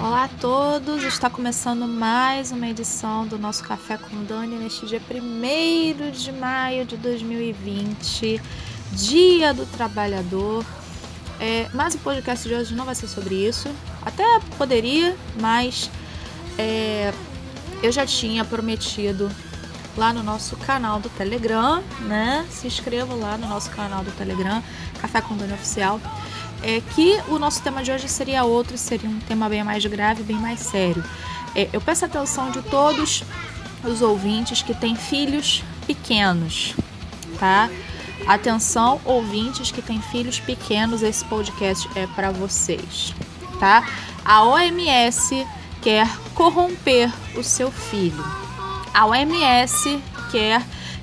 Olá a todos, está começando mais uma edição do nosso Café com Dani neste dia 1 de maio de 2020, Dia do Trabalhador. É, mas o podcast de hoje não vai ser sobre isso, até poderia, mas é, eu já tinha prometido lá no nosso canal do Telegram, né? Se inscreva lá no nosso canal do Telegram, Café com Dani Oficial. É que o nosso tema de hoje seria outro, seria um tema bem mais grave, bem mais sério. É, eu peço atenção de todos os ouvintes que têm filhos pequenos, tá? Atenção, ouvintes que têm filhos pequenos, esse podcast é para vocês, tá? A OMS quer corromper o seu filho. A OMS quer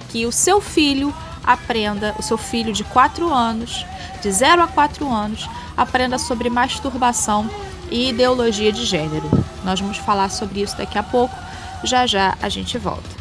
que o seu filho aprenda, o seu filho de 4 anos, de 0 a 4 anos, aprenda sobre masturbação e ideologia de gênero. Nós vamos falar sobre isso daqui a pouco. Já já a gente volta.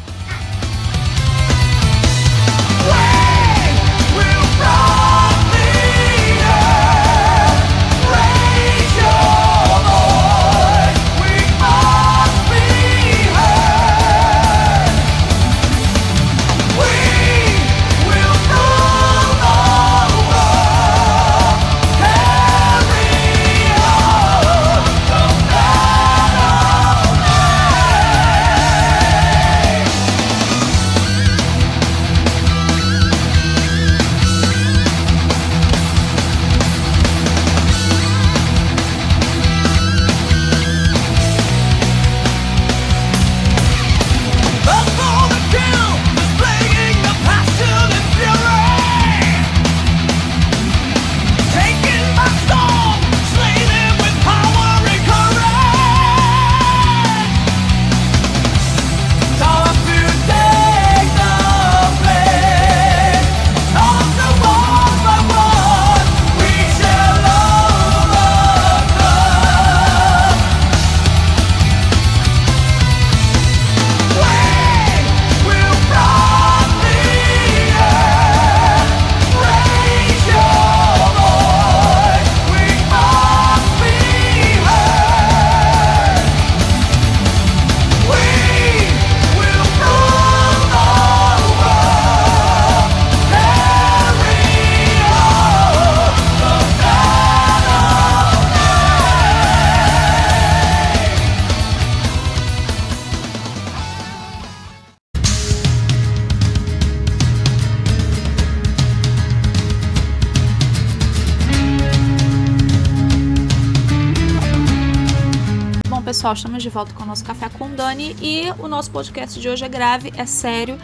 Pessoal, estamos de volta com o nosso Café com Dani e o nosso podcast de hoje é grave, é sério.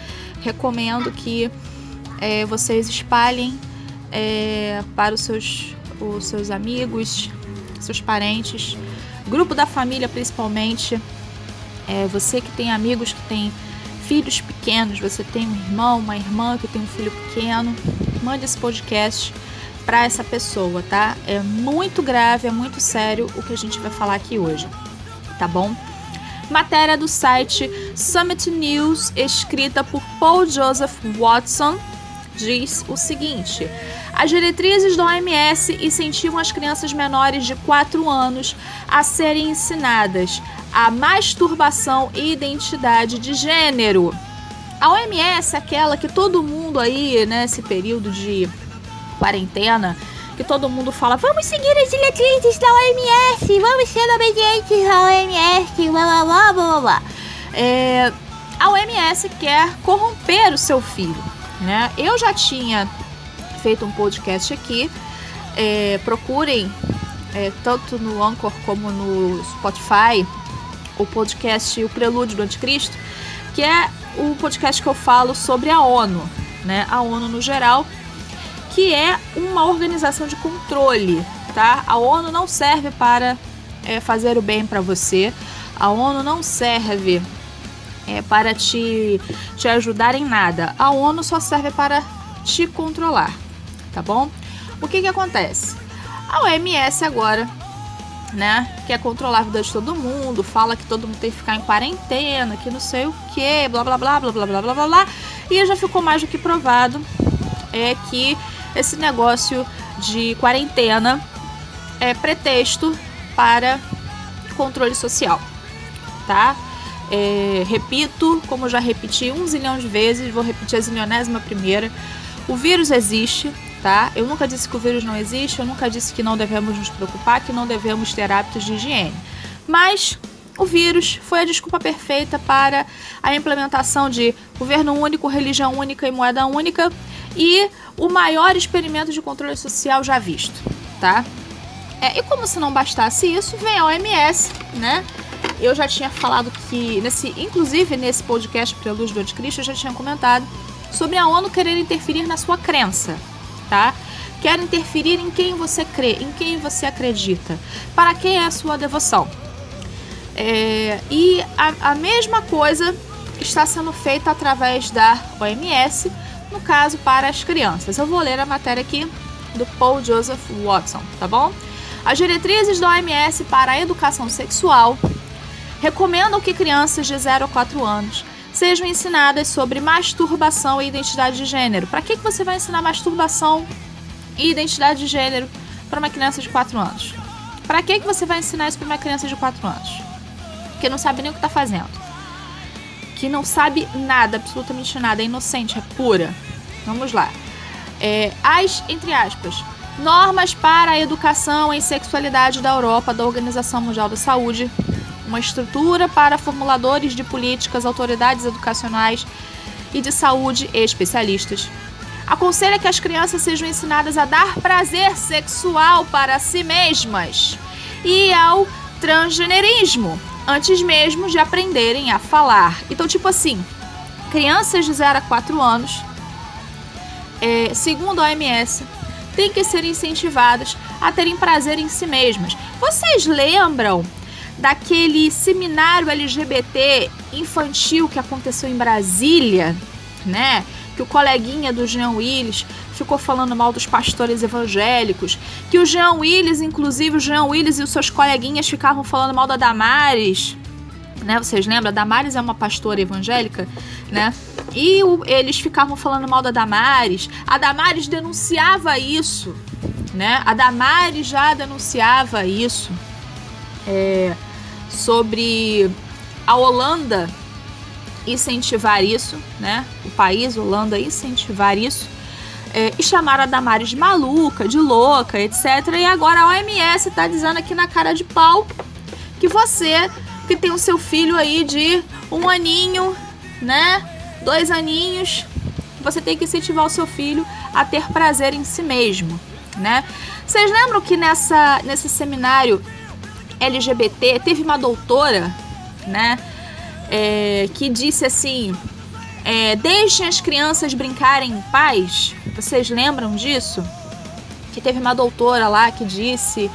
Recomendo que é, vocês espalhem é, para os seus, os seus amigos, seus parentes, grupo da família principalmente. É, você que tem amigos que tem filhos pequenos, você tem um irmão, uma irmã que tem um filho pequeno, mande esse podcast para essa pessoa, tá? É muito grave, é muito sério o que a gente vai falar aqui hoje tá bom? Matéria do site Summit News, escrita por Paul Joseph Watson, diz o seguinte: as diretrizes da OMS incentivam as crianças menores de 4 anos a serem ensinadas a masturbação e identidade de gênero. A OMS é aquela que todo mundo aí, nesse período de quarentena, que todo mundo fala, vamos seguir as diretrizes da OMS, vamos ser obedientes à OMS, blá blá blá blá blá. É, a OMS quer corromper o seu filho, né? Eu já tinha feito um podcast aqui, é, procurem é, tanto no Anchor como no Spotify o podcast O Prelúdio do Anticristo, que é o podcast que eu falo sobre a ONU, né? A ONU no geral que é uma organização de controle, tá? A ONU não serve para é, fazer o bem para você, a ONU não serve é, para te, te ajudar em nada, a ONU só serve para te controlar, tá bom? O que que acontece? A OMS agora né? Quer controlar a vida de todo mundo, fala que todo mundo tem que ficar em quarentena, que não sei o que, blá blá blá blá blá blá blá blá blá. E já ficou mais do que provado é que esse negócio de quarentena é pretexto para controle social, tá? É, repito, como já repeti um zilhão de vezes, vou repetir a zilionésima primeira. O vírus existe, tá? Eu nunca disse que o vírus não existe, eu nunca disse que não devemos nos preocupar, que não devemos ter hábitos de higiene. Mas o vírus foi a desculpa perfeita para a implementação de governo único, religião única e moeda única e o maior experimento de controle social já visto, tá? É, e como se não bastasse isso, vem a OMS, né? Eu já tinha falado que, nesse, inclusive nesse podcast Prelúdio do Anticristo, eu já tinha comentado sobre a ONU querer interferir na sua crença, tá? Quer interferir em quem você crê, em quem você acredita, para quem é a sua devoção. É, e a, a mesma coisa está sendo feita através da OMS, no caso para as crianças. Eu vou ler a matéria aqui do Paul Joseph Watson, tá bom? As diretrizes da OMS para a educação sexual recomendam que crianças de 0 a 4 anos sejam ensinadas sobre masturbação e identidade de gênero. Para que, que você vai ensinar masturbação e identidade de gênero para uma criança de 4 anos? Para que, que você vai ensinar isso para uma criança de 4 anos? Que não sabe nem o que está fazendo. Que não sabe nada, absolutamente nada, é inocente, é pura. Vamos lá. É, as, entre aspas, normas para a educação em sexualidade da Europa, da Organização Mundial da Saúde, uma estrutura para formuladores de políticas, autoridades educacionais e de saúde e especialistas. Aconselha que as crianças sejam ensinadas a dar prazer sexual para si mesmas e ao transgenerismo, antes mesmo de aprenderem a falar. Então, tipo assim, crianças de 0 a 4 anos, é, segundo a OMS, têm que ser incentivadas a terem prazer em si mesmas. Vocês lembram daquele seminário LGBT infantil que aconteceu em Brasília, né? Que o coleguinha do Jean Willis ficou falando mal dos pastores evangélicos, que o Jean Willis, inclusive o Jean Willis e os seus coleguinhas ficavam falando mal da Damares, né? Vocês lembram? A Damares é uma pastora evangélica, né? E o, eles ficavam falando mal da Damares. A Damares denunciava isso, né? A Damares já denunciava isso. É, sobre a Holanda incentivar isso, né? O país, Holanda, incentivar isso. É, e chamar a Damares de maluca, de louca, etc. E agora a OMS está dizendo aqui na cara de pau que você que tem o seu filho aí de um aninho, né? Dois aninhos, você tem que incentivar o seu filho a ter prazer em si mesmo, né? Vocês lembram que nessa, nesse seminário LGBT, teve uma doutora, né, é, que disse assim: é, deixem as crianças brincarem em paz. Vocês lembram disso? Que teve uma doutora lá que disse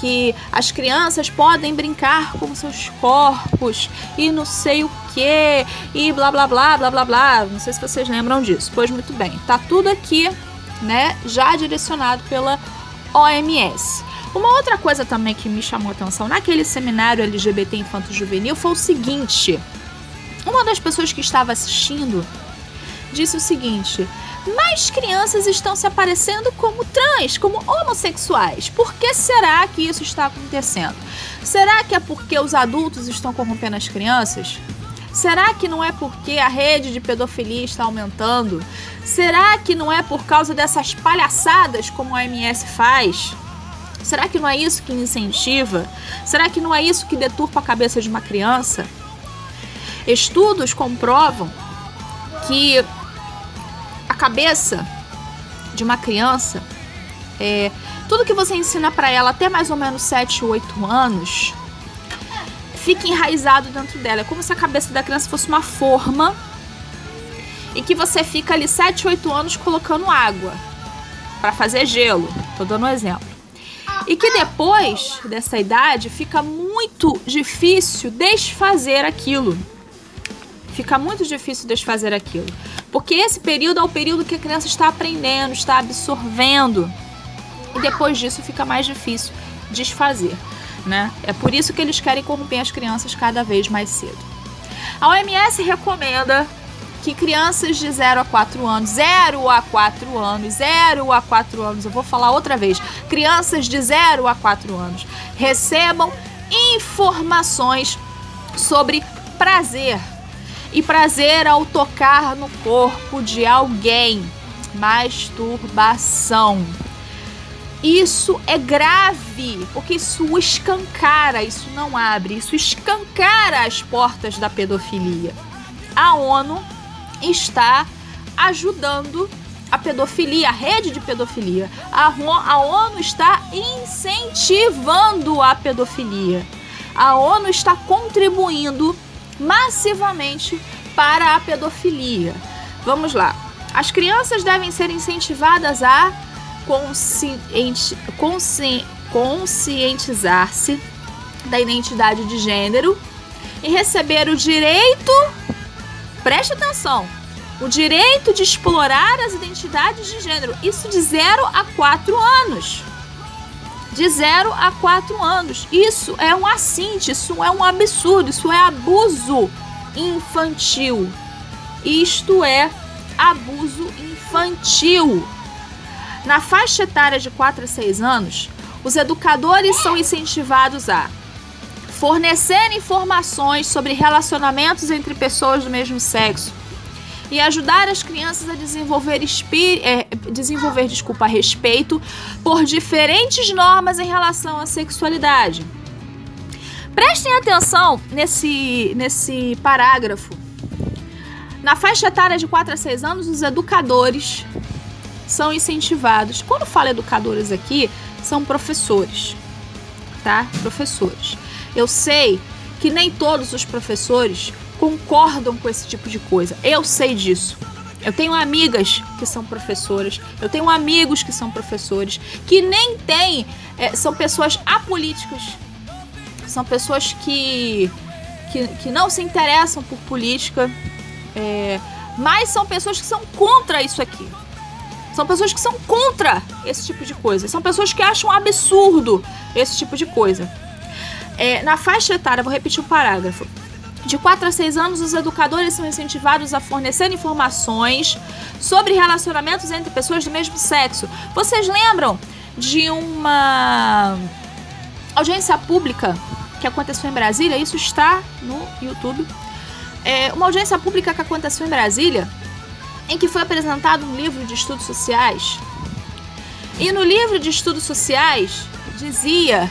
que as crianças podem brincar com seus corpos e não sei o que e blá blá blá blá blá blá. Não sei se vocês lembram disso. Pois muito bem, tá tudo aqui, né, já direcionado pela OMS. Uma outra coisa também que me chamou atenção naquele seminário LGBT Infanto Juvenil foi o seguinte: uma das pessoas que estava assistindo disse o seguinte: mais crianças estão se aparecendo como trans, como homossexuais. Por que será que isso está acontecendo? Será que é porque os adultos estão corrompendo as crianças? Será que não é porque a rede de pedofilia está aumentando? Será que não é por causa dessas palhaçadas como a OMS faz? Será que não é isso que incentiva? Será que não é isso que deturpa a cabeça de uma criança? Estudos comprovam que cabeça de uma criança, é, tudo que você ensina para ela até mais ou menos 7, 8 anos, fica enraizado dentro dela. É como se a cabeça da criança fosse uma forma e que você fica ali 7, 8 anos colocando água para fazer gelo. Tô dando um exemplo. E que depois dessa idade fica muito difícil desfazer aquilo. Fica muito difícil desfazer aquilo. Porque esse período é o período que a criança está aprendendo, está absorvendo. E depois disso fica mais difícil desfazer. né? É por isso que eles querem corromper as crianças cada vez mais cedo. A OMS recomenda que crianças de 0 a 4 anos, 0 a 4 anos, 0 a 4 anos, eu vou falar outra vez, crianças de 0 a 4 anos recebam informações sobre prazer. E prazer ao tocar no corpo de alguém. Masturbação. Isso é grave, porque isso escancara, isso não abre, isso escancara as portas da pedofilia. A ONU está ajudando a pedofilia, a rede de pedofilia. A, a ONU está incentivando a pedofilia. A ONU está contribuindo massivamente para a pedofilia. Vamos lá. As crianças devem ser incentivadas a conscienti consci conscientizar-se da identidade de gênero e receber o direito, preste atenção, o direito de explorar as identidades de gênero. Isso de 0 a 4 anos. De 0 a 4 anos. Isso é um assinte, isso é um absurdo, isso é abuso infantil. Isto é abuso infantil. Na faixa etária de 4 a 6 anos, os educadores são incentivados a fornecer informações sobre relacionamentos entre pessoas do mesmo sexo e ajudar as crianças a desenvolver, é, desenvolver desculpa, respeito por diferentes normas em relação à sexualidade. Prestem atenção nesse, nesse parágrafo. Na faixa etária de 4 a 6 anos, os educadores são incentivados. Quando falo educadores aqui, são professores, tá? Professores. Eu sei que nem todos os professores concordam com esse tipo de coisa. Eu sei disso. Eu tenho amigas que são professoras, eu tenho amigos que são professores, que nem têm, é, são pessoas apolíticas, são pessoas que, que, que não se interessam por política, é, mas são pessoas que são contra isso aqui. São pessoas que são contra esse tipo de coisa. São pessoas que acham absurdo esse tipo de coisa. É, na faixa etária, vou repetir o parágrafo. De 4 a 6 anos, os educadores são incentivados a fornecer informações sobre relacionamentos entre pessoas do mesmo sexo. Vocês lembram de uma audiência pública que aconteceu em Brasília? Isso está no YouTube. É uma audiência pública que aconteceu em Brasília em que foi apresentado um livro de estudos sociais. E no livro de estudos sociais dizia,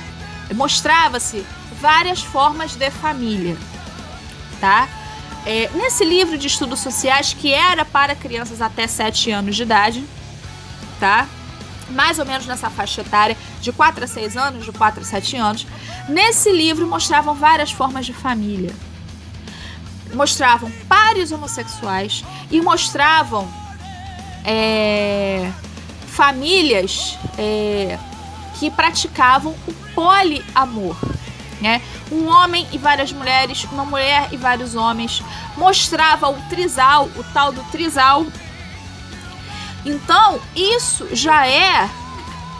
mostrava-se várias formas de família, tá? É, nesse livro de estudos sociais que era para crianças até 7 anos de idade, tá? Mais ou menos nessa faixa etária, de 4 a 6 anos, de 4 a 7 anos, nesse livro mostravam várias formas de família mostravam pares homossexuais e mostravam é, famílias é, que praticavam o poliamor. Né? Um homem e várias mulheres, uma mulher e vários homens. Mostrava o trisal, o tal do trisal. Então, isso já é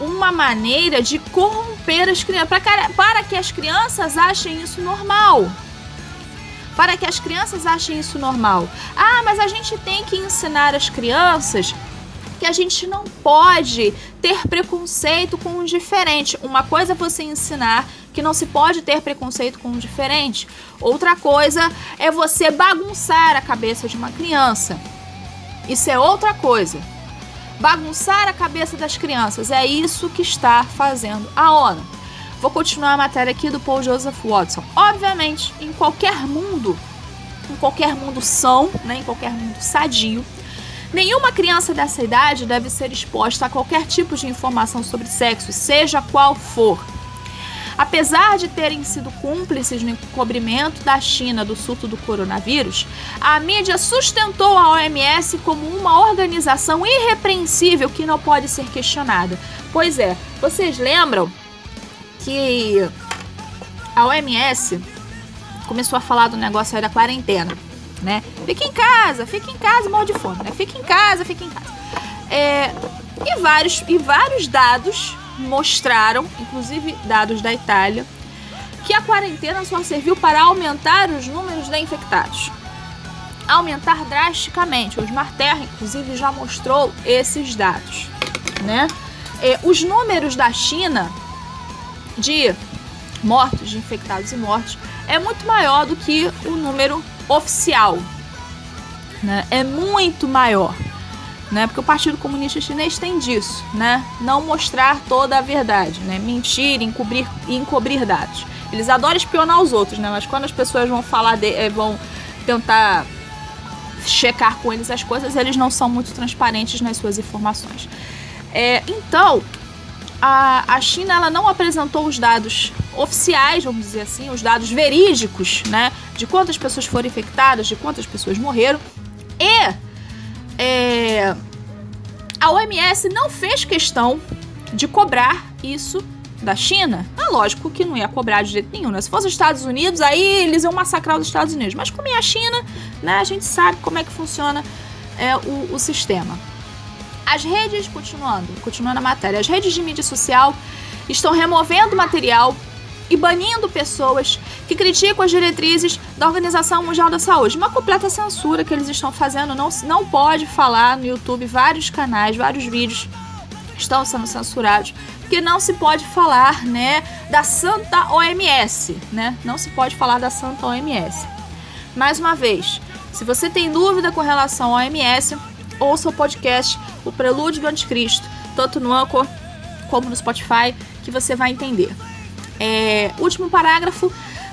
uma maneira de corromper as crianças, para, para que as crianças achem isso normal para que as crianças achem isso normal. Ah, mas a gente tem que ensinar as crianças que a gente não pode ter preconceito com o diferente. Uma coisa é você ensinar que não se pode ter preconceito com o diferente. Outra coisa é você bagunçar a cabeça de uma criança. Isso é outra coisa. Bagunçar a cabeça das crianças é isso que está fazendo a ONU. Vou continuar a matéria aqui do Paul Joseph Watson. Obviamente, em qualquer mundo, em qualquer mundo são, né, em qualquer mundo sadio, nenhuma criança dessa idade deve ser exposta a qualquer tipo de informação sobre sexo, seja qual for. Apesar de terem sido cúmplices no encobrimento da China do surto do coronavírus, a mídia sustentou a OMS como uma organização irrepreensível que não pode ser questionada. Pois é, vocês lembram que a OMS começou a falar do negócio aí da quarentena, né? Fica em casa, fica em casa, morre de fome, né? Fica em casa, fica em casa. É, e, vários, e vários dados mostraram, inclusive dados da Itália, que a quarentena só serviu para aumentar os números de infectados. Aumentar drasticamente. O Osmar Terra, inclusive, já mostrou esses dados. Né? E, os números da China de mortos, de infectados e mortos, é muito maior do que o número oficial. Né? É muito maior. Né? Porque o Partido Comunista Chinês tem disso, né? Não mostrar toda a verdade, né? Mentir, encobrir, encobrir dados. Eles adoram espionar os outros, né? Mas quando as pessoas vão falar, de, eh, vão tentar checar com eles as coisas, eles não são muito transparentes nas suas informações. É, então, a, a China ela não apresentou os dados oficiais, vamos dizer assim, os dados verídicos, né? De quantas pessoas foram infectadas, de quantas pessoas morreram. E é, a OMS não fez questão de cobrar isso da China, é lógico que não ia cobrar de jeito nenhum, né? Se fosse os Estados Unidos, aí eles iam massacrar os Estados Unidos. Mas como é a China, né? A gente sabe como é que funciona é, o, o sistema. As redes, continuando, continuando a matéria, as redes de mídia social estão removendo material e banindo pessoas que criticam as diretrizes da Organização Mundial da Saúde. Uma completa censura que eles estão fazendo, não, não pode falar no YouTube, vários canais, vários vídeos estão sendo censurados, porque não se pode falar, né, da Santa OMS, né? Não se pode falar da Santa OMS. Mais uma vez, se você tem dúvida com relação à OMS, ouça o podcast O Prelúdio do Anticristo, tanto no Anchor como no Spotify, que você vai entender. É, último parágrafo.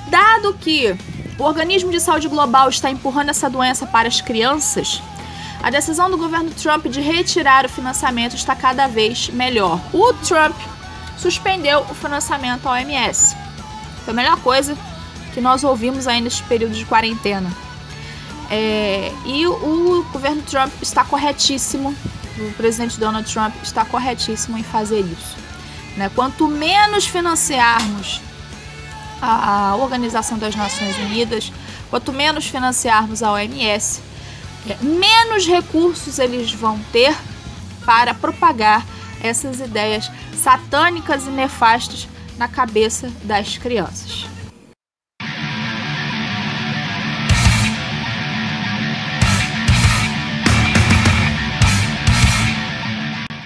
Dado que o organismo de saúde global está empurrando essa doença para as crianças, a decisão do governo Trump de retirar o financiamento está cada vez melhor. O Trump suspendeu o financiamento à OMS. Foi a melhor coisa que nós ouvimos aí neste período de quarentena. É, e o, o governo Trump está corretíssimo, o presidente Donald Trump está corretíssimo em fazer isso. Né? Quanto menos financiarmos a, Organização das Nações Unidas, quanto menos financiarmos a OMS, é, menos recursos eles vão ter para propagar essas ideias satânicas e nefastas na cabeça das crianças.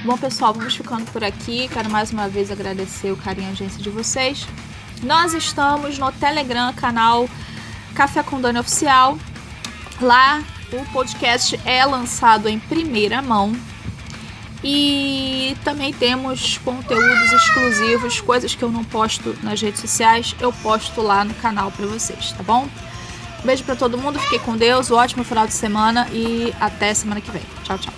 Bom, pessoal, vamos ficando por aqui. Quero mais uma vez agradecer o carinho e a agência de vocês. Nós estamos no Telegram, canal Café com Dani Oficial. Lá o podcast é lançado em primeira mão. E também temos conteúdos exclusivos, coisas que eu não posto nas redes sociais, eu posto lá no canal para vocês, tá bom? Um beijo para todo mundo, fiquem com Deus, um ótimo final de semana e até semana que vem. Tchau, tchau.